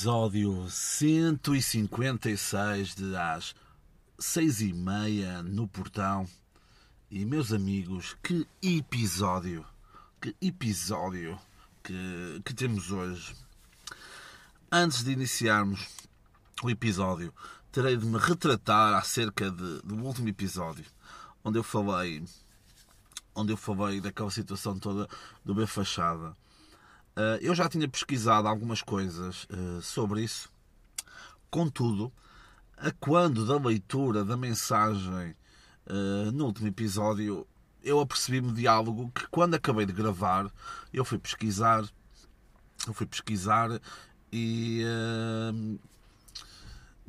Episódio 156 de às seis e meia no portão. E meus amigos, que episódio, que episódio que, que temos hoje. Antes de iniciarmos o episódio, terei de me retratar acerca de, do último episódio, onde eu falei, onde eu falei daquela situação toda do B Fachada. Uh, eu já tinha pesquisado algumas coisas uh, sobre isso, contudo, a quando da leitura da mensagem uh, no último episódio, eu apercebi-me de algo que quando acabei de gravar, eu fui pesquisar, eu fui pesquisar e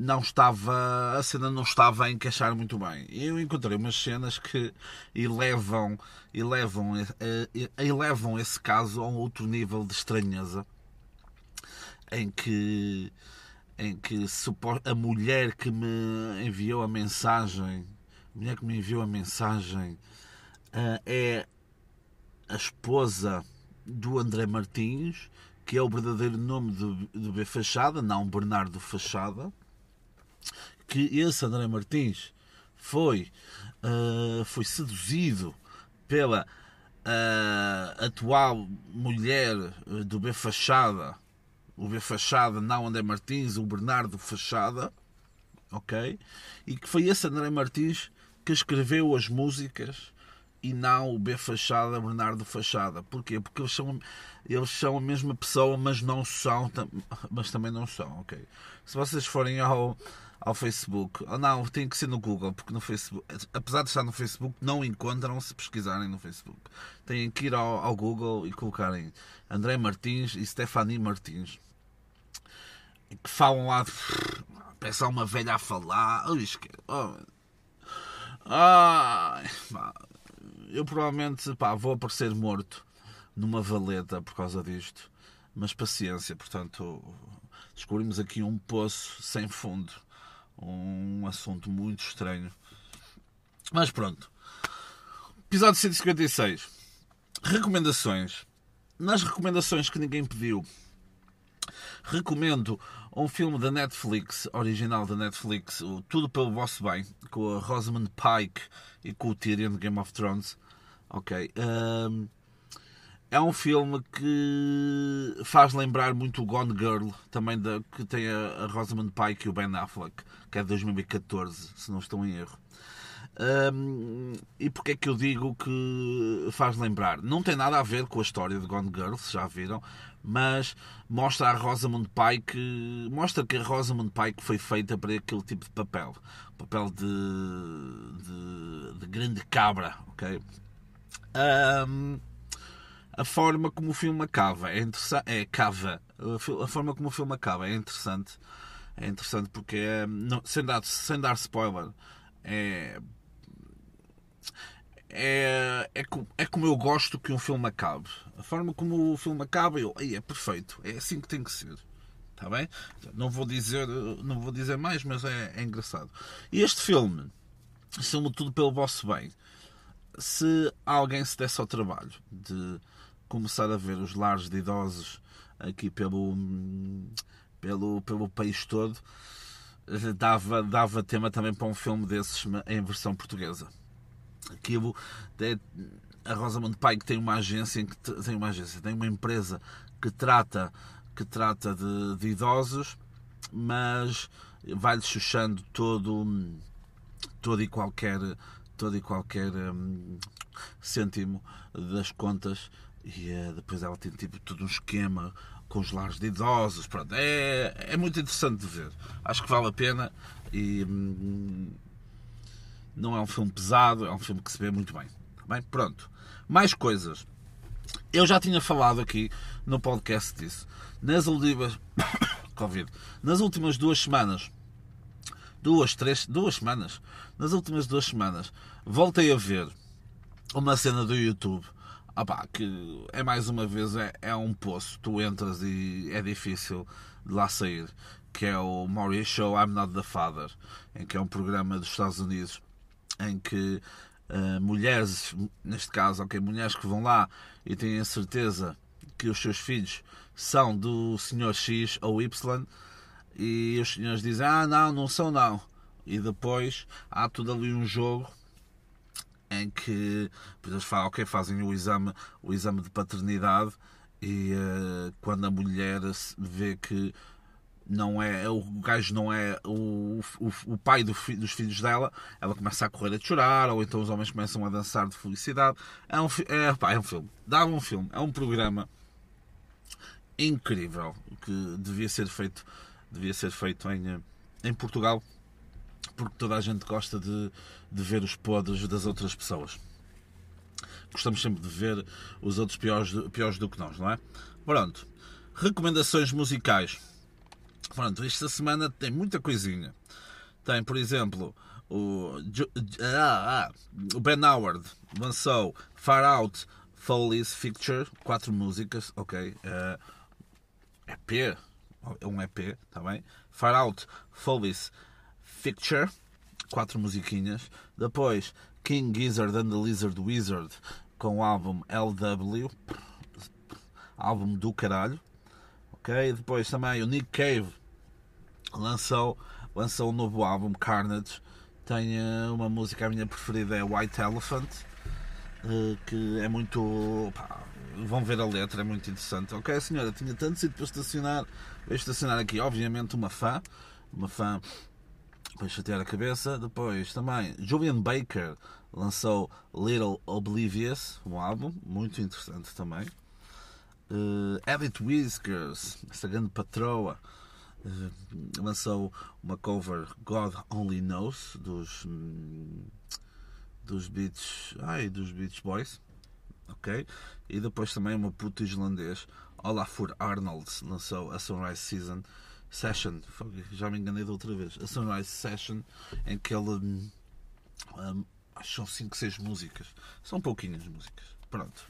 não estava a cena não estava a encaixar muito bem. Eu encontrei umas cenas que elevam elevam elevam esse caso a um outro nível de estranheza em que em que a mulher que me enviou a mensagem a mulher que me enviou a mensagem eh, é a esposa do André Martins que é o verdadeiro nome do, do B Fachada, não Bernardo Fachada que esse André Martins foi, uh, foi seduzido pela uh, atual mulher do B Fachada, o B Fachada, não André Martins, o Bernardo Fachada, ok? E que foi esse André Martins que escreveu as músicas e não o B Fachada, Bernardo Fachada. Porquê? Porque eles são, eles são a mesma pessoa, mas não são, mas também não são, ok? Se vocês forem ao ao Facebook. Oh, não, tem que ser no Google, porque no Facebook, apesar de estar no Facebook, não encontram se pesquisarem no Facebook. Têm que ir ao, ao Google e colocarem André Martins e Stephanie Martins. Que falam lá. Parece uma velha a falar. Oh, oh. Ah, eu provavelmente pá, vou aparecer morto numa valeta por causa disto. Mas paciência, portanto, descobrimos aqui um poço sem fundo um assunto muito estranho. Mas pronto. Episódio 156. Recomendações. Nas recomendações que ninguém pediu, recomendo um filme da Netflix, original da Netflix, o Tudo pelo Vosso Bem, com a Rosamund Pike e com o Tyrion de Game of Thrones. Ok. Um, é um filme que faz lembrar muito o Gone Girl, também da, que tem a, Rosamund Pike e o Ben Affleck, que é de 2014, se não estou em erro. Um, e porque é que eu digo que faz lembrar? Não tem nada a ver com a história de Gone Girl, se já viram, mas mostra a Rosamund Pike, mostra que a Rosamund Pike foi feita para aquele tipo de papel, papel de, de, de grande cabra, ok? Um, a forma como o filme acaba é interessante. É, cava. A forma como o filme acaba é interessante. É interessante porque, é, não, sem, dar, sem dar spoiler, é, é, é, é como eu gosto que um filme acabe. A forma como o filme acaba, eu, é perfeito. É assim que tem que ser. Está bem? Não vou dizer, não vou dizer mais, mas é, é engraçado. E este filme, tudo pelo vosso bem, se alguém se desse ao trabalho de começar a ver os lares de idosos aqui pelo, pelo, pelo país todo, dava, dava tema também para um filme desses em versão portuguesa. Aquilo, a Rosamund Pike tem uma agência, tem uma agência, tem uma empresa que trata, que trata de, de idosos, mas vai-lhe chuchando todo, todo e qualquer todo e qualquer hum, cêntimo das contas e uh, depois ela tem tipo todo um esquema com os lares de idosos. Pronto, é, é muito interessante de ver. Acho que vale a pena e hum, não é um filme pesado, é um filme que se vê muito bem. Tá bem? Pronto. Mais coisas. Eu já tinha falado aqui no podcast disso. Nas últimas. Covid. Nas últimas duas semanas. Duas, três. Duas semanas. Nas últimas duas semanas. Voltei a ver uma cena do YouTube ah pá, que é mais uma vez é, é um poço, tu entras e é difícil de lá sair, que é o Maurice Show I'm Not the Father, em que é um programa dos Estados Unidos em que uh, mulheres, neste caso, ok, mulheres que vão lá e têm a certeza que os seus filhos são do senhor X ou Y e os senhores dizem, ah não, não são não. E depois há tudo ali um jogo em que eles falam, ok, fazem o exame, o exame de paternidade e uh, quando a mulher vê que não é o gajo não é o, o, o pai do fi, dos filhos dela, ela começa a correr a chorar, ou então os homens começam a dançar de felicidade. É um, é, pá, é um filme, dá um filme, é um programa incrível que devia ser feito, devia ser feito em, em Portugal, porque toda a gente gosta de, de ver os podres das outras pessoas. Gostamos sempre de ver os outros piores, piores do que nós, não é? Pronto. Recomendações musicais. Pronto, esta semana tem muita coisinha. Tem, por exemplo, o, ah, ah, o Ben Howard lançou Far Out Foley's Picture, quatro músicas, ok. Uh, EP, é um EP, tá bem? Far Out Foley's Picture, quatro musiquinhas. Depois, King Gizzard and the Lizard Wizard com o álbum LW, álbum do caralho. Ok, depois também o Nick Cave lançou, lançou um novo álbum, Carnage. Tem uh, uma música, a minha preferida é White Elephant, uh, que é muito. Pá, vão ver a letra, é muito interessante. Ok, senhora, tinha tanto sítio para estacionar, vou estacionar aqui, obviamente, uma fã, uma fã para chatear a cabeça. Depois também Julian Baker lançou Little Oblivious, um álbum muito interessante também. Uh, Edith Whiskers, essa grande patroa, uh, lançou uma cover God Only Knows dos hum, dos Beach, ai, dos Beach Boys, ok? E depois também uma puta islandês, Olafur Arnold, lançou a Sunrise Season Session, já me enganei da outra vez, a Sunrise Session, em que ele um, um, acho que são 5, 6 músicas, são pouquinhas músicas. Pronto.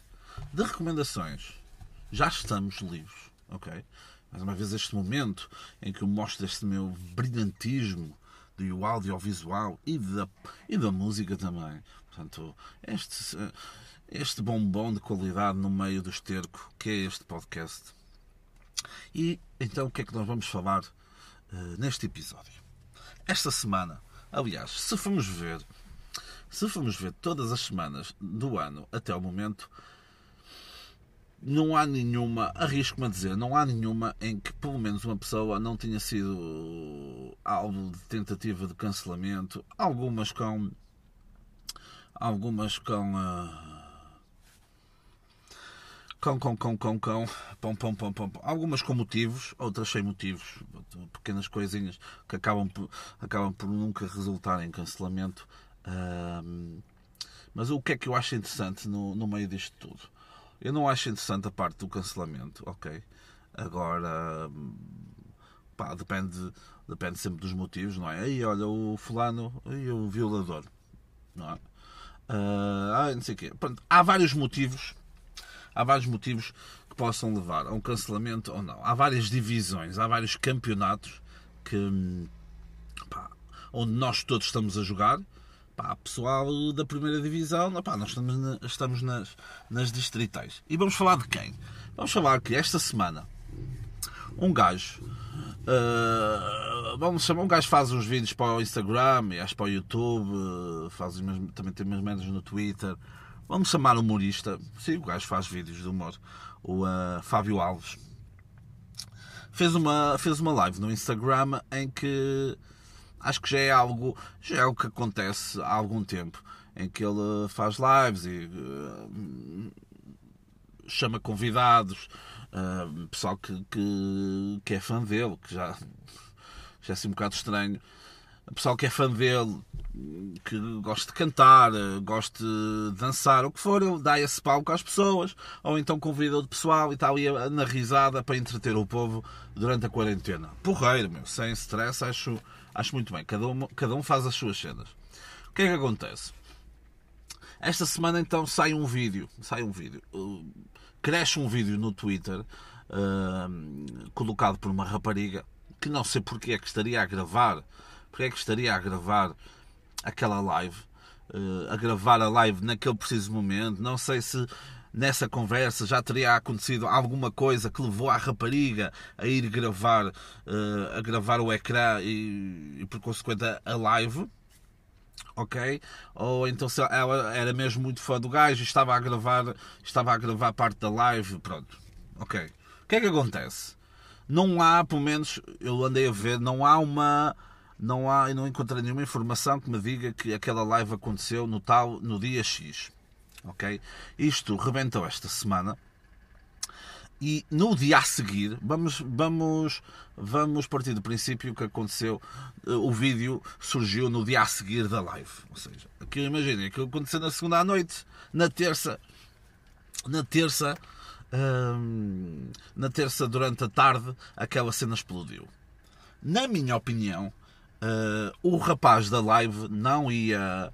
De recomendações já estamos livres, ok? Mais uma vez, este momento em que eu mostro este meu brilhantismo do audiovisual e da, e da música também. Portanto, este, este bombom de qualidade no meio do esterco que é este podcast. E então, o que é que nós vamos falar uh, neste episódio? Esta semana, aliás, se formos ver, se formos ver todas as semanas do ano até o momento, não há nenhuma, arrisco-me a dizer, não há nenhuma em que pelo menos uma pessoa não tenha sido alvo de tentativa de cancelamento, algumas com algumas com uh, com, com, com, com, com, pom, pom, pom, pom, algumas com motivos, outras sem motivos, pequenas coisinhas que acabam por, acabam por nunca resultar em cancelamento. Mas o que é que eu acho interessante no, no meio disto tudo? Eu não acho interessante a parte do cancelamento, ok? Agora, pá, depende, depende sempre dos motivos, não é? Aí, olha, o fulano, aí, o violador, não é? Uh, não sei o quê. Pronto, há vários motivos, há vários motivos que possam levar a um cancelamento ou não. Há várias divisões, há vários campeonatos que, pá, onde nós todos estamos a jogar Pá, pessoal da primeira divisão, pá, nós estamos, na, estamos nas, nas distritais. E vamos falar de quem? Vamos falar que esta semana um gajo. Uh, vamos chamar um gajo faz uns vídeos para o Instagram e acho para o YouTube, uh, faz umas, também tem umas merdas no Twitter. Vamos chamar humorista. Sim, o gajo faz vídeos de humor. O uh, Fábio Alves fez uma, fez uma live no Instagram em que acho que já é algo, já é algo que acontece há algum tempo, em que ele faz lives e uh, chama convidados, uh, pessoal que, que, que, é fã dele, que já, já é assim um bocado estranho, pessoal que é fã dele, que gosta de cantar, gosta de dançar, o que for, ele dá esse palco às pessoas, ou então convida o pessoal e está ali na risada para entreter o povo durante a quarentena. Porreiro, meu, sem stress, acho, Acho muito bem. Cada um, cada um faz as suas cenas. O que é que acontece? Esta semana então sai um vídeo. Sai um vídeo. Uh, cresce um vídeo no Twitter uh, colocado por uma rapariga que não sei porque é que estaria a gravar. Porque é que estaria a gravar aquela live. Uh, a gravar a live naquele preciso momento. Não sei se nessa conversa já teria acontecido alguma coisa que levou a rapariga a ir gravar, uh, a gravar o ecrã e, e por consequente a live ok? Ou então se ela era mesmo muito fã do gajo e estava a gravar, estava a gravar parte da live, pronto, ok. O que é que acontece? Não há, pelo menos, eu andei a ver, não há uma, não há, não encontrei nenhuma informação que me diga que aquela live aconteceu no tal, no dia X, ok? Isto rebentou esta semana. E no dia a seguir, vamos, vamos, vamos partir do princípio que aconteceu, eh, o vídeo surgiu no dia a seguir da live. Ou seja, aquilo, imaginem, aquilo aconteceu na segunda à noite, na terça, na terça, hum, na terça durante a tarde, aquela cena explodiu. Na minha opinião, uh, o rapaz da live não ia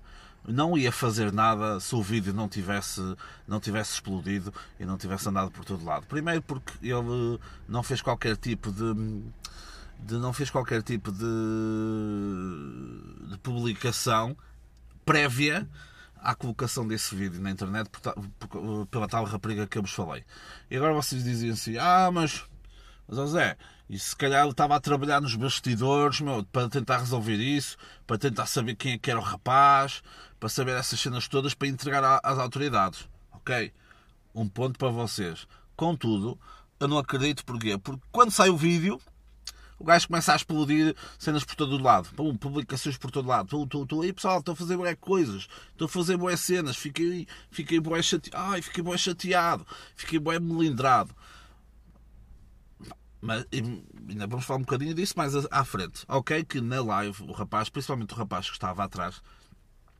não ia fazer nada se o vídeo não tivesse, não tivesse explodido e não tivesse andado por todo lado. Primeiro porque ele não fez qualquer tipo de, de não fez qualquer tipo de, de publicação prévia à colocação desse vídeo na internet pela tal rapariga que eu vos falei. E agora vocês diziam assim: Ah, mas, mas José, e se calhar ele estava a trabalhar nos bastidores meu, para tentar resolver isso, para tentar saber quem é que era o rapaz, para saber essas cenas todas para entregar às autoridades. Ok? Um ponto para vocês. Contudo, eu não acredito porquê? Porque quando sai o vídeo, o gajo começa a explodir cenas por todo o lado. Pum, publicações por todo lado. Tu. Aí pessoal, estou a fazer boas coisas. Estou a fazer boas cenas. Fiquei, fiquei boé chateado. Ai, fiquei boé chateado. Fiquei boé melindrado. Mas ainda vamos falar um bocadinho disso mais à frente. Ok, que na live o rapaz, principalmente o rapaz que estava atrás,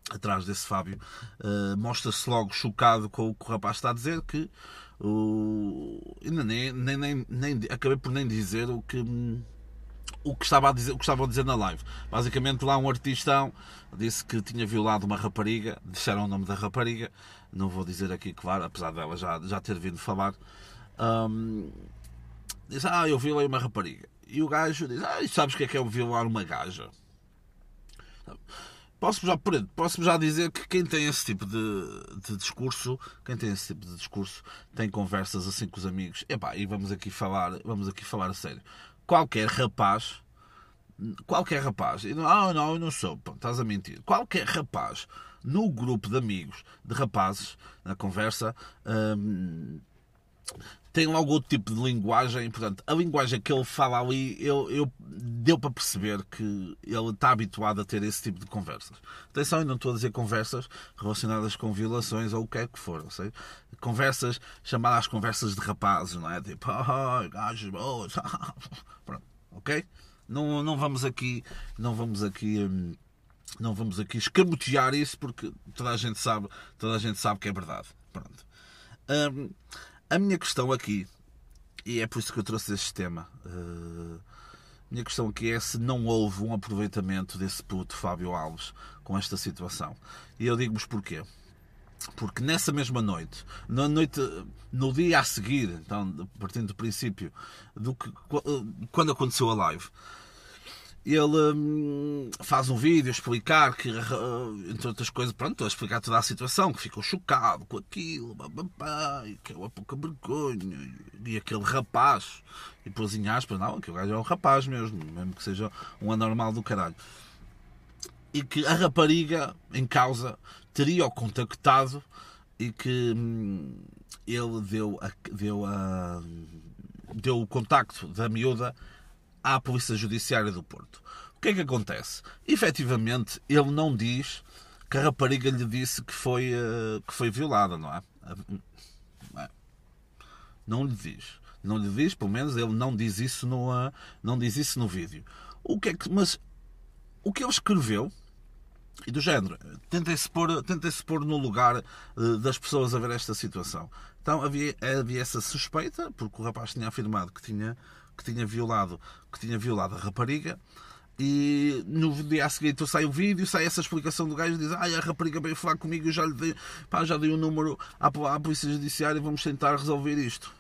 atrás desse Fábio, uh, mostra-se logo chocado com o que o rapaz está a dizer, que o... ainda nem, nem, nem, nem, acabei por nem dizer o que o que estava a dizer, o que estavam a dizer na live. Basicamente lá um artistão disse que tinha violado uma rapariga, disseram o nome da rapariga, não vou dizer aqui claro, apesar dela já, já ter vindo falar. Um, disse, ah, eu violei uma rapariga. E o gajo diz, ah, sabes o que é que é violar uma gaja? Posso já, posso já dizer que quem tem esse tipo de, de, discurso, quem tem esse tipo de discurso, tem conversas assim com os amigos. Epá, e vamos aqui falar, vamos aqui falar a sério. Qualquer rapaz, qualquer rapaz, e não, ah, não, eu não sou, pô, estás a mentir. Qualquer rapaz no grupo de amigos, de rapazes, na conversa, hum, tem logo outro tipo de linguagem. Portanto, a linguagem que ele fala ali, eu, eu, deu para perceber que ele está habituado a ter esse tipo de conversas. Atenção, eu não estou a dizer conversas relacionadas com violações ou o que é que for. Sei? Conversas chamadas conversas de rapazes, não é? Tipo, oh, gajos boas. Pronto, ok? Não, não vamos aqui, não vamos aqui. Hum, não vamos aqui escamotear isso porque toda a gente sabe, toda a gente sabe que é verdade. Pronto. Hum, a minha questão aqui, e é por isso que eu trouxe este tema, a minha questão aqui é se não houve um aproveitamento desse puto Fábio Alves com esta situação. E eu digo-vos porquê. Porque nessa mesma noite, na noite, no dia a seguir, então, partindo do princípio, do que, quando aconteceu a live, ele hum, faz um vídeo a explicar que, entre outras coisas, pronto, a explicar toda a situação, que ficou chocado com aquilo, e que é uma pouca vergonha, e aquele rapaz, e pôs em aspas, não, que o gajo é um rapaz mesmo, mesmo que seja um anormal do caralho. E que a rapariga em causa teria-o contactado e que hum, ele deu, a, deu, a, deu o contacto da miúda à Polícia Judiciária do Porto. O que é que acontece? Efetivamente, ele não diz que a rapariga lhe disse que foi, uh, que foi violada, não é? Não lhe diz. Não lhe diz, pelo menos ele não diz isso no, uh, não diz isso no vídeo. O que é que, mas o que ele escreveu e do género, tentem-se pôr, tentem -se pôr no lugar das pessoas a ver esta situação. Então havia, havia essa suspeita, porque o rapaz tinha afirmado que tinha que tinha violado, que tinha violado a rapariga. E no dia então sai o vídeo, sai essa explicação do gajo diz: Ai, a rapariga veio falar comigo, eu já lhe dei, pá, já dei o um número à, à Polícia Judiciária, vamos tentar resolver isto.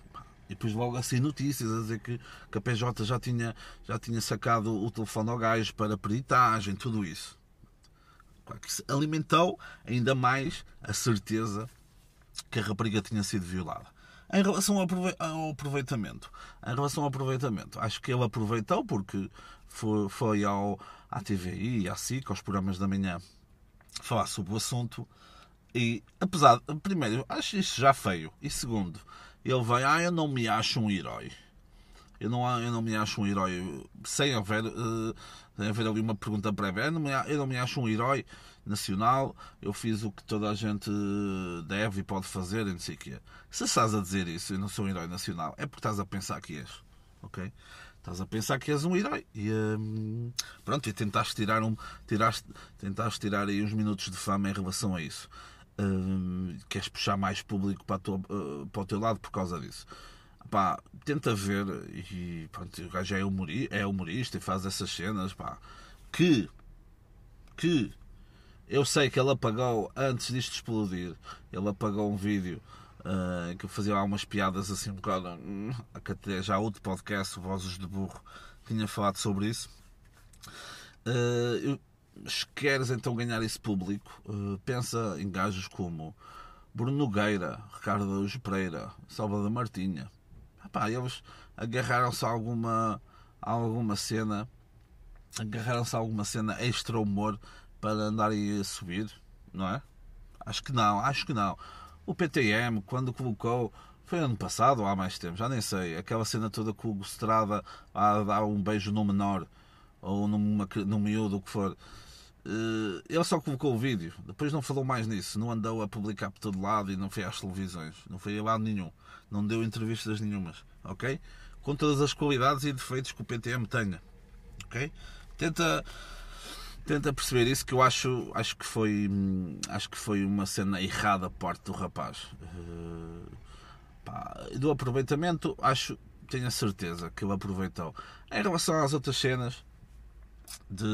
E depois logo assim notícias a dizer que, que a PJ já tinha, já tinha sacado o telefone ao gajo para peritagem, tudo isso. Claro que alimentou ainda mais a certeza que a rapariga tinha sido violada. Em relação ao aproveitamento, em relação ao aproveitamento, acho que ele aproveitou porque foi, foi ao, à TVI, à SIC, aos programas da manhã, falar sobre o assunto. E, apesar primeiro, acho isso já feio. E segundo, ele vem, ah, eu não me acho um herói. Eu não, eu não me acho um herói sem haver, uh, sem haver ali uma pergunta prévia. Eu não, me, eu não me acho um herói nacional. Eu fiz o que toda a gente deve e pode fazer, e não sei o quê. Se estás a dizer isso, eu não sou um herói nacional, é porque estás a pensar que és. Ok? Estás a pensar que és um herói. E hum, pronto, e tentaste tirar, um, tiraste, tentaste tirar aí uns minutos de fama em relação a isso. Hum, queres puxar mais público para, tua, uh, para o teu lado por causa disso pá, tenta ver e pronto, o gajo é humorista, é humorista e faz essas cenas, pá, que, que eu sei que ele apagou antes disto explodir, ele apagou um vídeo uh, que fazia algumas piadas assim um bocado, hum, até já outro podcast, Vozes de Burro, tinha falado sobre isso. Uh, se queres então ganhar esse público, uh, pensa em gajos como Bruno Nogueira, Ricardo Araújo Pereira, Salvador Martinha, Epá, eles agarraram-se a alguma, a alguma cena, agarraram-se a alguma cena extra humor para andarem a subir, não é? Acho que não, acho que não. O PTM, quando colocou, foi ano passado ou há mais tempo, já nem sei, aquela cena toda com o Estrada a dar um beijo no menor ou numa, no miúdo, o que for. Eh, ele só colocou o vídeo, depois não falou mais nisso, não andou a publicar por todo lado e não foi às televisões, não foi a lado nenhum, não deu entrevistas nenhumas, ok? Com todas as qualidades e defeitos que o PTM tenha, ok? Tenta, tenta perceber isso que eu acho, acho que foi, acho que foi uma cena errada parte do rapaz. Pá, do aproveitamento, acho, tenho a certeza que ele aproveitou. Em relação às outras cenas de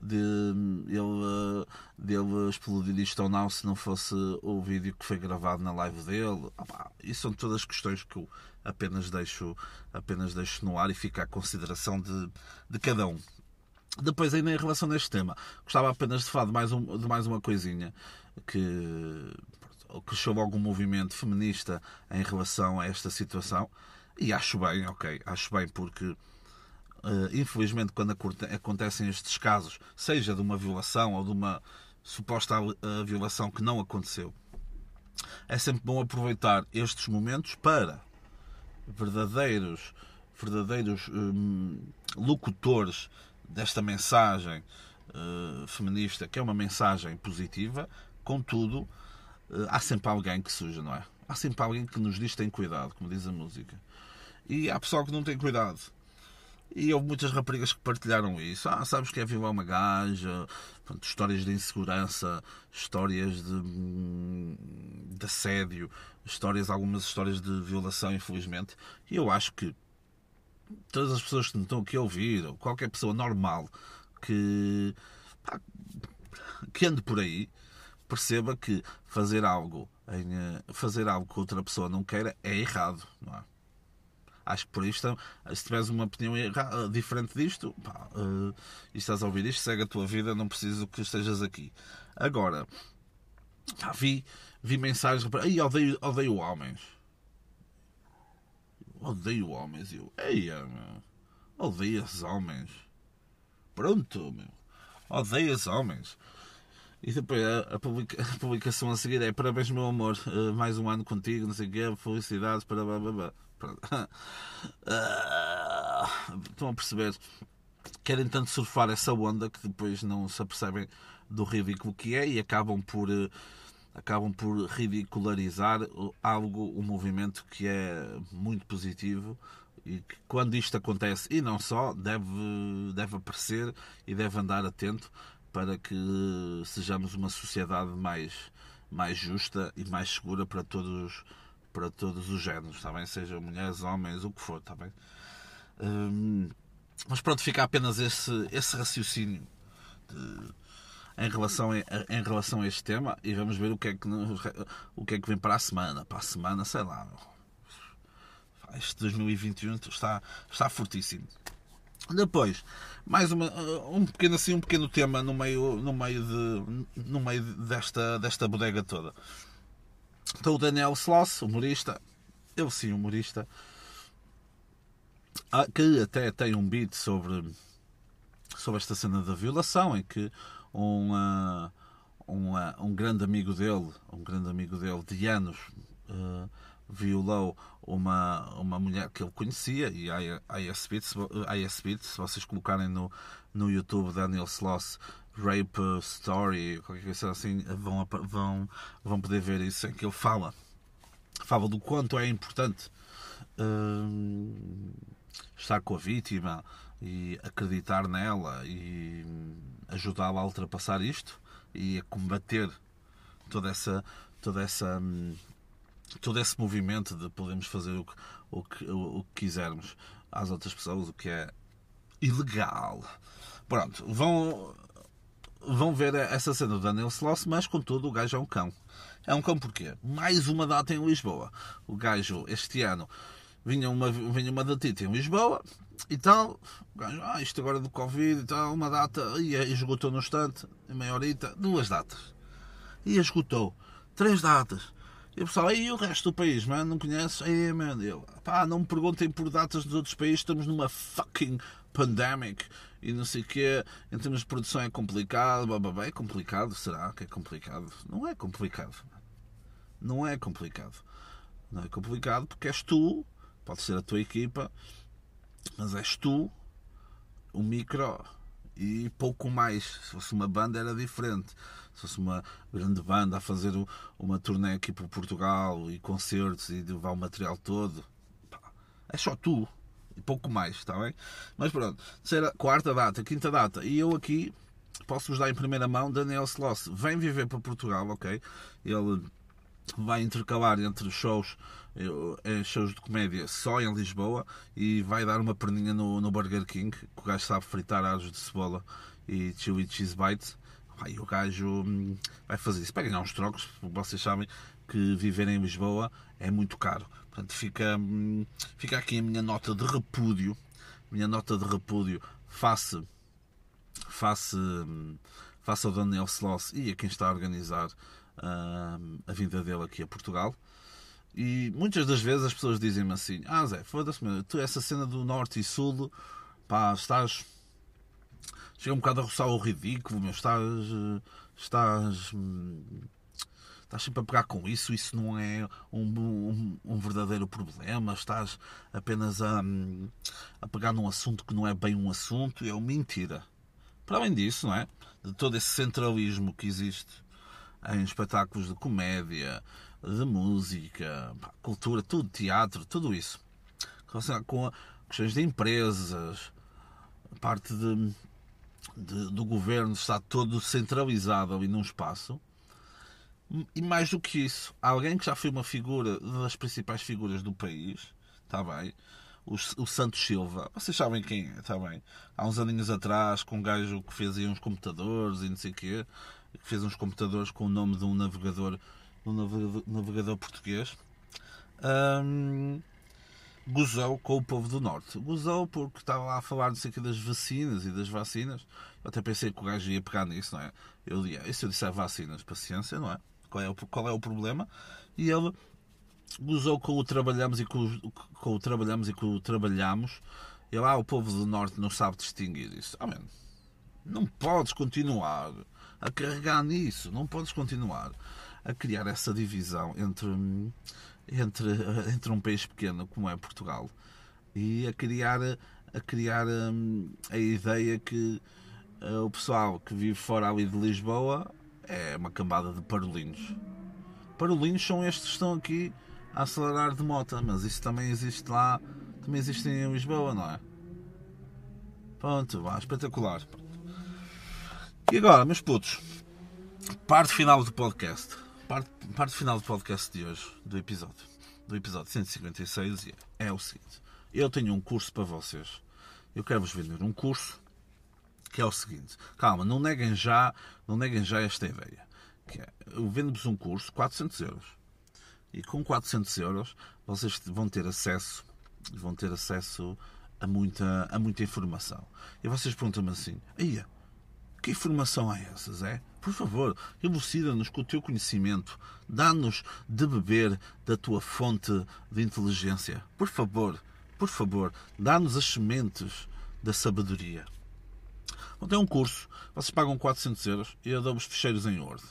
de ele, dele explodir isto ou não se não fosse o vídeo que foi gravado na live dele. Opa, isso são todas questões que eu apenas deixo, apenas deixo no ar e fica à consideração de, de cada um. Depois, ainda em relação a este tema, gostava apenas de falar de mais, um, de mais uma coisinha que, que chove algum movimento feminista em relação a esta situação. E acho bem, ok, acho bem porque Uh, infelizmente, quando acontecem estes casos, seja de uma violação ou de uma suposta uh, violação que não aconteceu, é sempre bom aproveitar estes momentos para verdadeiros, verdadeiros um, locutores desta mensagem uh, feminista, que é uma mensagem positiva, contudo, há sempre alguém que suja, não é? Há sempre alguém que nos diz tem cuidado, como diz a música. E há pessoal que não tem cuidado. E houve muitas raparigas que partilharam isso. Ah, sabes que é violar uma gaja, Pronto, histórias de insegurança, histórias de, de assédio, histórias, algumas histórias de violação, infelizmente. E eu acho que todas as pessoas que me estão aqui a ouvir, ou qualquer pessoa normal que, pá, que ande por aí, perceba que fazer algo, em, eh, fazer algo que outra pessoa não queira é errado, não é? Acho que por isto, se tiveres uma opinião diferente disto, pá, uh, e estás a ouvir isto, segue a tua vida, não preciso que estejas aqui. Agora, pá, vi, vi mensagens, aí odeio, odeio homens. Odeio homens, eu, eia, meu, odeio esses homens. Pronto, meu, odeio esses homens. E depois a, publica, a, publicação a seguir é parabéns, meu amor, uh, mais um ano contigo, não sei o quê, felicidades, para blá blá blá. Estão a perceber? Querem tanto surfar essa onda que depois não se apercebem do ridículo que é e acabam por eh, acabam por ridicularizar algo, um movimento que é muito positivo e que quando isto acontece, e não só, deve, deve aparecer e deve andar atento para que sejamos uma sociedade mais, mais justa e mais segura para todos para todos os géneros, está bem? Seja mulheres, homens, o que for, está bem? Hum, mas pronto, fica apenas esse, esse raciocínio de, em, relação a, em relação a este tema e vamos ver o que, é que, o que é que vem para a semana. Para a semana, sei lá. Este 2021 está, está fortíssimo. Depois, mais uma, um pequeno assim, um pequeno tema no meio, no meio, de, no meio desta, desta bodega toda. Então o Daniel Sloss, humorista, ele sim, humorista, ah, que até tem um beat sobre, sobre esta cena da violação, em que um, uh, um, uh, um grande amigo dele, um grande amigo dele de anos, uh, violou uma, uma mulher que ele conhecia e a IS Beat, se vocês colocarem no, no YouTube Daniel Sloss Rape Story, qualquer coisa assim, vão, vão, vão poder ver isso em que ele fala. Fala do quanto é importante uh, estar com a vítima e acreditar nela e ajudá-la a ultrapassar isto e a combater toda essa toda essa todo esse movimento de podemos fazer o que, o que, o, que quisermos às outras pessoas, o que é ilegal. Pronto, vão, vão ver essa cena do Daniel Sloss, mas contudo o gajo é um cão. É um cão porquê? Mais uma data em Lisboa. O gajo, este ano, vinha uma, vinha uma datita em Lisboa e tal. Ah, isto agora do Covid e tal, uma data, e esgotou no instante, em meia horita, duas datas. E esgotou. Três datas. E o pessoal, e o resto do país, mano, não conhece? Aí, mano, eu, pá, não me perguntem por datas dos outros países, estamos numa fucking pandemic e não sei o quê. Em termos de produção é complicado, blá. é complicado, será que é complicado? Não é complicado. Não é complicado. Não é complicado porque és tu, pode ser a tua equipa, mas és tu, o micro e pouco mais. Se fosse uma banda era diferente. Se fosse uma grande banda a fazer uma turnê aqui por Portugal e concertos e levar o material todo, é só tu e pouco mais, está bem? Mas pronto, terceira, quarta data, quinta data, e eu aqui posso-vos dar em primeira mão Daniel Sloss vem viver para Portugal, ok? Ele vai intercalar entre shows eh, shows de comédia só em Lisboa e vai dar uma perninha no, no Burger King, que o gajo sabe fritar aros de cebola e chewy cheese bites. Aí o gajo hum, vai fazer isso. Para ganhar uns trocos, vocês sabem que viver em Lisboa é muito caro. Portanto, fica, hum, fica aqui a minha nota de repúdio. Minha nota de repúdio face, face, hum, face ao Daniel Sloss e a quem está a organizar a vinda dele aqui a Portugal. E muitas das vezes as pessoas dizem-me assim: Ah, Zé, foda-se, tu essa cena do Norte e Sul, pá, estás. Chega um bocado a roçar o ridículo, meu, estás. Estás. Estás sempre a pegar com isso, isso não é um, um, um verdadeiro problema, estás apenas a, a pegar num assunto que não é bem um assunto, é uma mentira. Para além disso, não é? De todo esse centralismo que existe em espetáculos de comédia, de música, cultura, tudo, teatro, tudo isso. Com questões de empresas, parte de, de, do governo está todo centralizado ali num espaço. E mais do que isso, alguém que já foi uma figura das principais figuras do país, está bem, o, o Santos Silva, vocês sabem quem é, está bem? Há uns aninhos atrás, com um gajo que fez aí uns computadores e não sei o quê, que fez uns computadores com o nome de um navegador no navegador português, um, gozou com o povo do Norte. Gozou porque estava lá a falar que das vacinas e das vacinas. Eu até pensei que o gajo ia pegar nisso, não é? Eu disse, se eu disser vacinas, paciência, não é? Qual é o, qual é o problema? E ele gozou com o trabalhamos e com o, com o trabalhamos e com o trabalhamos. E lá ah, o povo do Norte não sabe distinguir isso. Oh, não podes continuar a carregar nisso, não podes continuar a criar essa divisão entre, entre, entre um país pequeno como é Portugal e a criar, a, criar hum, a ideia que uh, o pessoal que vive fora ali de Lisboa é uma cambada de parolinos. Parolinos são estes que estão aqui a acelerar de moto, mas isso também existe lá, também existe em Lisboa, não é? Pronto, vá, espetacular. E agora, meus putos, parte final do podcast parte, parte final do podcast de hoje, do episódio, do episódio 156, é o seguinte: eu tenho um curso para vocês. Eu quero vos vender um curso que é o seguinte: calma, não neguem já, não neguem já esta ideia. Que é, eu vendo-vos um curso, 400 euros. E com 400 euros vocês vão ter acesso, vão ter acesso a muita, a muita informação. E vocês perguntam-me assim: Ia, que informação é essa, Zé? Por favor, elucida-nos com o teu conhecimento. Dá-nos de beber da tua fonte de inteligência. Por favor, por favor, dá-nos as sementes da sabedoria. Bom, tem um curso, vocês pagam 400 euros e eu dou-vos ficheiros em Word.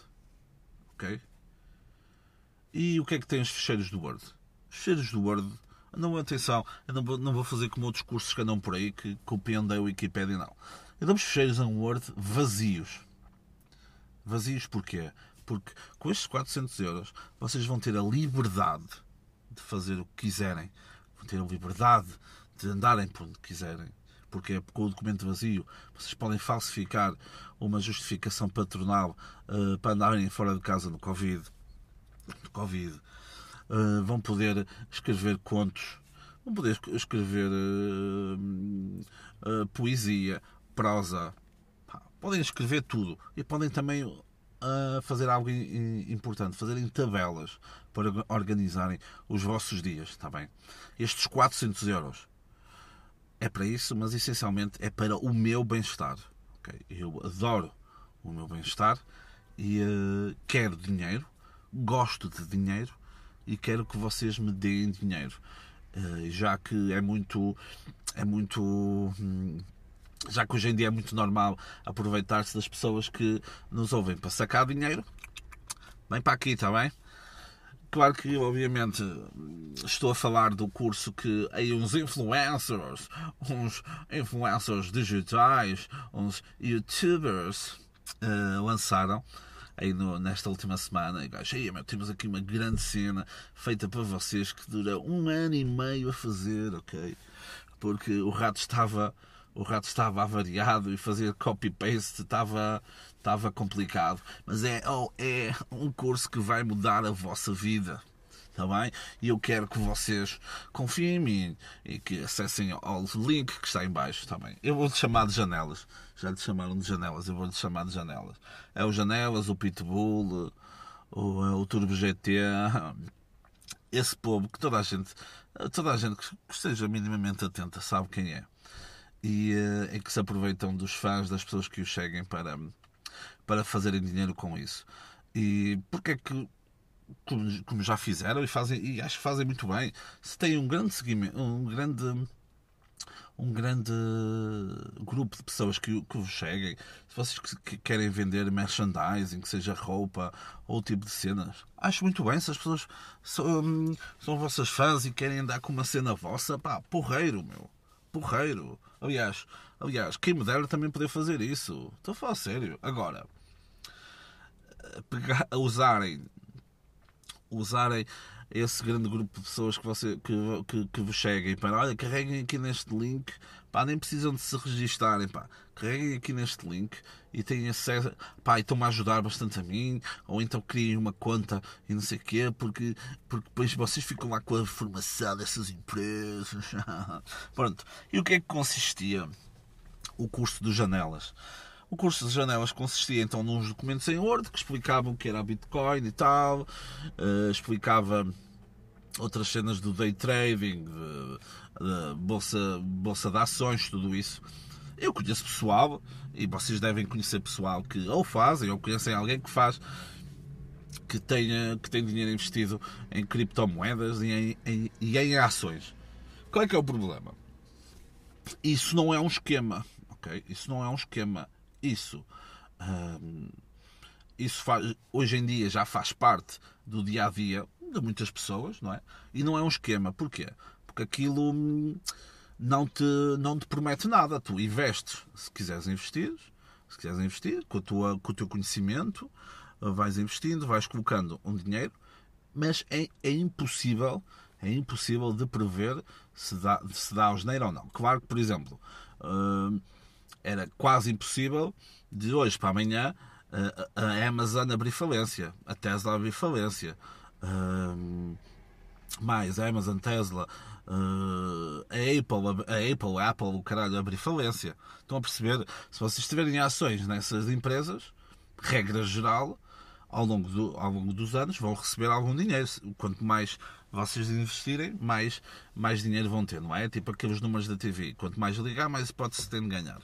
Ok? E o que é que tem os ficheiros do Word? Os ficheiros do Word, não, atenção, eu não vou, não vou fazer como outros cursos que andam por aí que copiam da Wikipedia, não. Eu dou-vos ficheiros em Word vazios. Vazios porquê? Porque com estes 400 euros vocês vão ter a liberdade de fazer o que quiserem. Vão ter a liberdade de andarem por onde quiserem. Porque com o documento vazio vocês podem falsificar uma justificação patronal uh, para andarem fora de casa no Covid. No COVID. Uh, vão poder escrever contos, vão poder escrever uh, poesia, prosa. Podem escrever tudo e podem também uh, fazer algo importante, fazerem tabelas para organizarem os vossos dias, está bem? Estes 400 euros é para isso, mas essencialmente é para o meu bem-estar. Okay? Eu adoro o meu bem-estar e uh, quero dinheiro, gosto de dinheiro e quero que vocês me deem dinheiro. Uh, já que é muito é muito hum, já que hoje em dia é muito normal aproveitar-se das pessoas que nos ouvem para sacar dinheiro, vem para aqui, está bem? Claro que, obviamente, estou a falar do curso que aí uns influencers, uns influencers digitais, uns youtubers uh, lançaram aí no, nesta última semana. E gajo, meu, temos aqui uma grande cena feita para vocês que dura um ano e meio a fazer, ok? Porque o rato estava o rato estava avariado e fazer copy-paste estava, estava complicado. Mas é, oh, é um curso que vai mudar a vossa vida. Está bem? E eu quero que vocês confiem em mim e que acessem ao link que está em baixo. Está bem? Eu vou-lhe chamar de janelas. Já lhe chamaram de janelas. Eu vou-lhe chamar de janelas. É o Janelas, o Pitbull, o, o Turbo GT. Esse povo que toda a gente, toda a gente que esteja minimamente atenta sabe quem é e uh, em que se aproveitam dos fãs, das pessoas que os seguem para, para fazerem dinheiro com isso. E porque é que, como, como, já fizeram e fazem, e acho que fazem muito bem, se tem um grande seguimento, um grande um grande grupo de pessoas que, que vos seguem, se vocês que querem vender merchandising, que seja roupa ou tipo de cenas, acho muito bem. Se as pessoas são, são vossas fãs e querem andar com uma cena vossa, pá, porreiro, meu porreiro. Aliás, aliás, quem me dera também poder fazer isso. Estou a falar sério. Agora, pegar, usarem, usarem esse grande grupo de pessoas que, você, que, que, que vos seguem para olha, carreguem aqui neste link. Pá, nem precisam de se registarem pá, carreguem aqui neste link e têm acesso pá, e estão-me a ajudar bastante a mim ou então criem uma conta e não sei o quê porque, porque depois vocês ficam lá com a informação dessas empresas. Pronto, e o que é que consistia o curso dos janelas o curso de janelas consistia então nos documentos em Word que explicavam o que era a Bitcoin e tal, uh, explicava outras cenas do day trading, de, de bolsa, bolsa de ações, tudo isso. Eu conheço pessoal, e vocês devem conhecer pessoal que ou fazem, ou conhecem alguém que faz, que, tenha, que tem dinheiro investido em criptomoedas e em, em, e em ações. Qual é que é o problema? Isso não é um esquema, ok? Isso não é um esquema isso, isso faz, hoje em dia já faz parte do dia a dia de muitas pessoas, não é? E não é um esquema. Porquê? Porque aquilo hum, não te, não te promete nada. Tu investes, se quiseres investir, se quiseres investir, com, a tua, com o teu conhecimento, vais investindo, vais colocando um dinheiro, mas é, é impossível, é impossível de prever se dá, se dá dinheiro ou não. Claro que, por exemplo, hum, era quase impossível de hoje para amanhã a Amazon abrir falência, a Tesla abrir falência, mais a Amazon, Tesla, a Apple, a Apple, a Apple, o caralho, abrir falência. Estão a perceber? Se vocês tiverem ações nessas empresas, regra geral, ao longo, do, ao longo dos anos vão receber algum dinheiro. Quanto mais vocês investirem, mais, mais dinheiro vão ter, não é? Tipo aqueles números da TV. Quanto mais ligar, mais hipótese tem de ganhar.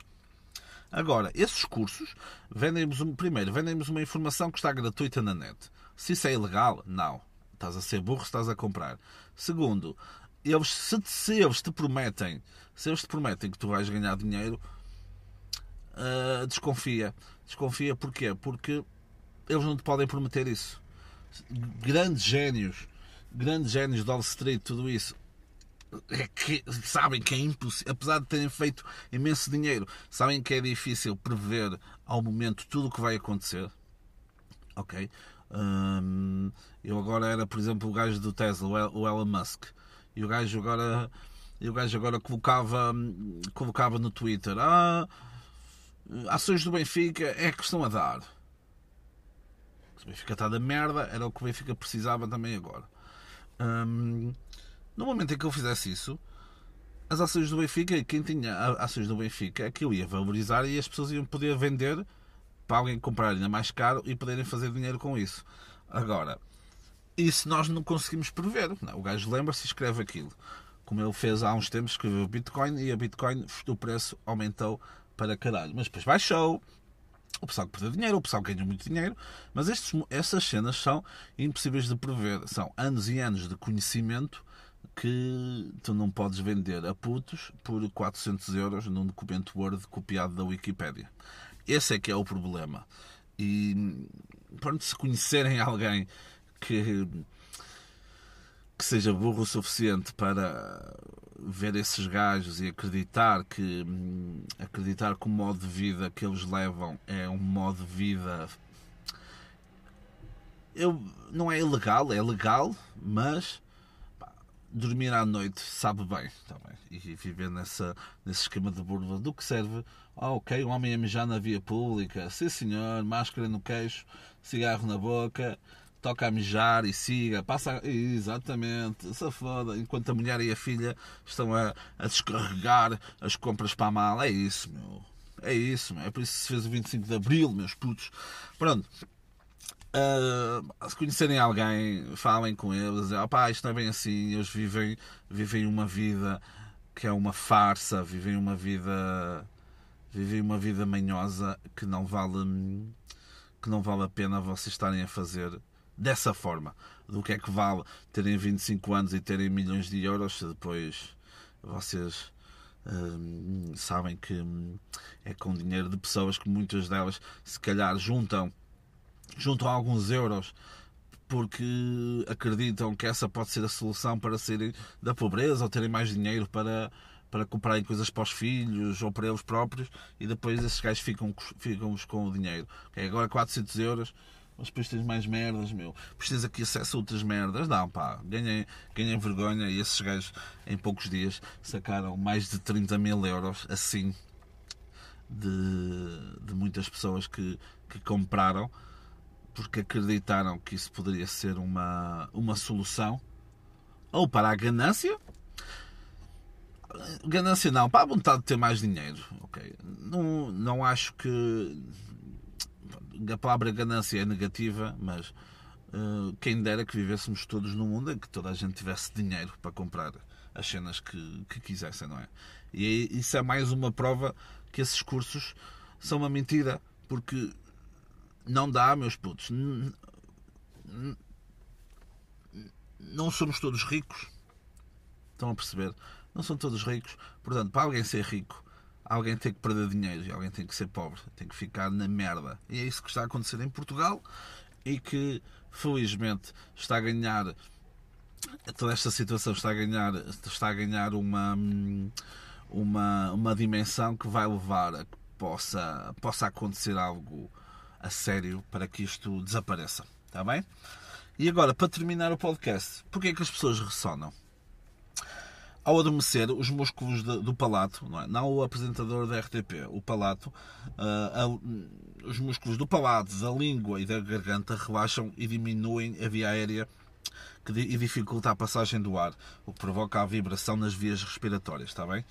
Agora, esses cursos vendem-nos, primeiro, vendem-nos uma informação que está gratuita na net. Se isso é ilegal, não. Estás a ser burro se estás a comprar. Segundo, eles, se, se eles te prometem, se eles te prometem que tu vais ganhar dinheiro, uh, desconfia. Desconfia porquê? Porque eles não te podem prometer isso. Grandes génios, grandes génios de Wall Street, tudo isso, é que sabem que é impossível, apesar de terem feito imenso dinheiro, sabem que é difícil prever ao momento tudo o que vai acontecer. Ok? Hum, eu agora era, por exemplo, o gajo do Tesla, o Elon Musk, e o gajo agora, e o gajo agora colocava, colocava no Twitter: Ah, ações do Benfica é que estão a dar. O Benfica está da merda, era o que o Benfica precisava também agora. Hum, no momento em que eu fizesse isso, as ações do Benfica, quem tinha ações do Benfica, aquilo ia valorizar e as pessoas iam poder vender para alguém comprar ainda mais caro e poderem fazer dinheiro com isso. Agora, isso nós não conseguimos prever. Não, o gajo lembra-se e escreve aquilo. Como ele fez há uns tempos, escreveu Bitcoin e a Bitcoin, o preço aumentou para caralho. Mas depois baixou, o pessoal que perdeu dinheiro, o pessoal que ganhou muito dinheiro, mas estes, essas cenas são impossíveis de prever. São anos e anos de conhecimento que tu não podes vender a putos por 400 euros num documento Word copiado da Wikipédia. Esse é que é o problema. E pronto, se conhecerem alguém que, que seja burro o suficiente para ver esses gajos e acreditar que acreditar que o modo de vida que eles levam é um modo de vida eu, não é ilegal, é legal, mas dormir à noite sabe bem também. E viver nessa, nesse esquema de burla do que serve. Ah, ok, um homem a mijar na via pública, sim senhor, máscara no queixo, cigarro na boca, toca a mijar e siga, passa. Exatamente, se foda. Enquanto a mulher e a filha estão a, a descarregar as compras para a mala. É isso, meu. É isso, meu. É por isso que se fez o 25 de Abril, meus putos. Pronto. Uh, se conhecerem alguém, falem com eles, opá, isto não é bem assim, eles vivem, vivem uma vida que é uma farsa, vivem uma vida vivem uma vida manhosa que não vale que não vale a pena vocês estarem a fazer dessa forma. Do que é que vale terem 25 anos e terem milhões de euros se depois vocês uh, sabem que é com dinheiro de pessoas que muitas delas se calhar juntam juntam alguns euros porque acreditam que essa pode ser a solução para saírem da pobreza ou terem mais dinheiro para, para comprarem coisas para os filhos ou para eles próprios e depois esses gajos ficam, ficam com o dinheiro. Okay, agora 400 euros, mas depois tens mais merdas, meu. Depois tens aqui acesso a outras merdas. Não, pá, ganhem, ganhem vergonha e esses gajos em poucos dias sacaram mais de 30 mil euros assim de, de muitas pessoas que, que compraram porque acreditaram que isso poderia ser uma, uma solução, ou para a ganância, ganância não, para a vontade de ter mais dinheiro. Okay. Não, não acho que a palavra ganância é negativa, mas uh, quem dera que vivêssemos todos num mundo em que toda a gente tivesse dinheiro para comprar as cenas que, que quisessem, não é? E isso é mais uma prova que esses cursos são uma mentira, porque não dá, meus putos. Não somos todos ricos. Estão a perceber? Não são todos ricos. Portanto, para alguém ser rico, alguém tem que perder dinheiro e alguém tem que ser pobre. Tem que ficar na merda. E é isso que está a acontecer em Portugal e que, felizmente, está a ganhar. Toda esta situação está a ganhar, está a ganhar uma, uma, uma dimensão que vai levar a que possa, possa acontecer algo a sério para que isto desapareça. Está bem? E agora, para terminar o podcast, porquê é que as pessoas ressonam? Ao adormecer, os músculos do palato, não, é? não o apresentador da RTP, o palato, uh, os músculos do palato, da língua e da garganta relaxam e diminuem a via aérea que, e dificulta a passagem do ar, o que provoca a vibração nas vias respiratórias, está bem?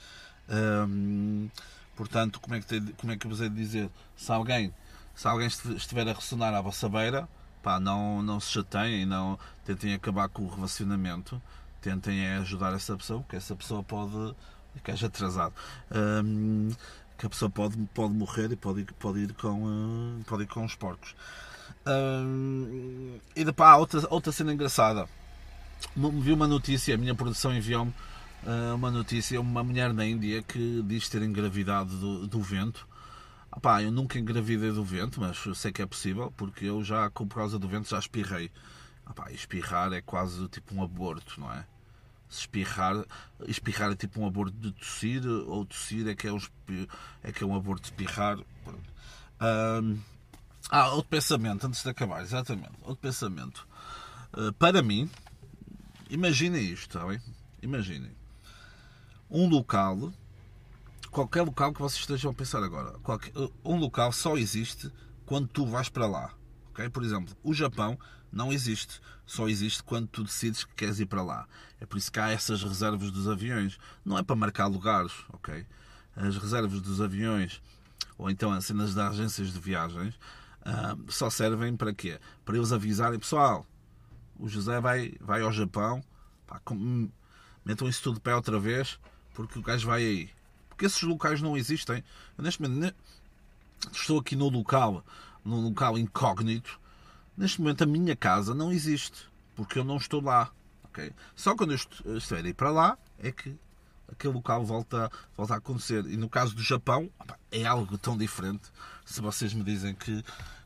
Portanto, como é que, como é que eu vos hei de dizer? Se alguém se alguém estiver a ressonar à vossa beira, pá, não, não se chateiem, não tentem acabar com o relacionamento, tentem ajudar essa pessoa, porque essa pessoa pode que haja atrasado. Um, que a pessoa pode, pode morrer e pode pode ir, com, uh, pode ir com os porcos. Uh, e depois há outra, outra cena engraçada. Vi uma notícia, a minha produção enviou-me uh, uma notícia, uma mulher na Índia que diz ter engravidado do, do vento. Epá, eu nunca engravidei do vento, mas sei que é possível, porque eu já, por causa do vento, já espirrei. Epá, espirrar é quase tipo um aborto, não é? Se espirrar, espirrar é tipo um aborto de tossir, ou tossir é que é um, é, que é um aborto de espirrar. Ah, outro pensamento, antes de acabar, exatamente. Outro pensamento. Uh, para mim, imaginem isto, está bem? Imaginem. Um local, qualquer local que vocês estejam a pensar agora, qualquer, um local só existe quando tu vais para lá. Okay? Por exemplo, o Japão não existe. Só existe quando tu decides que queres ir para lá. É por isso que há essas reservas dos aviões. Não é para marcar lugares, ok? As reservas dos aviões ou então as cenas das agências de viagens uh, só servem para quê? Para eles avisarem, pessoal, o José vai, vai ao Japão, pá, com, metam isso tudo de pé outra vez, porque o gajo vai aí. Porque esses locais não existem. Eu, neste momento estou aqui no local, num local incógnito, Neste momento a minha casa não existe, porque eu não estou lá. Okay? Só quando eu estiver a ir para lá é que aquele local volta, volta a acontecer. E no caso do Japão, é algo tão diferente. Se vocês me dizem que,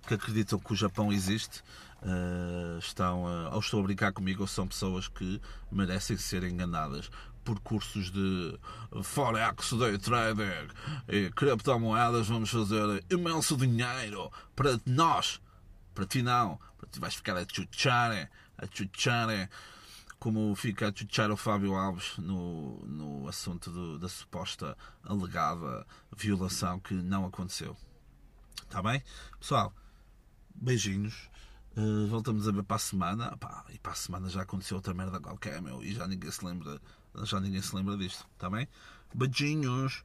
que acreditam que o Japão existe, uh, estão, uh, ou estão a brincar comigo, ou são pessoas que merecem ser enganadas por cursos de Forex, Day Trading e criptomoedas. Vamos fazer imenso dinheiro para nós para ti não. Para ti vais ficar a chuchar, a chuchar, como fica a chuchar o Fábio Alves no, no assunto do, da suposta alegada violação que não aconteceu. Está bem? Pessoal, beijinhos. Uh, voltamos a ver para a semana. Pá, e para a semana já aconteceu outra merda qualquer, meu. E já ninguém se lembra, já ninguém se lembra disto, está bem? Beijinhos!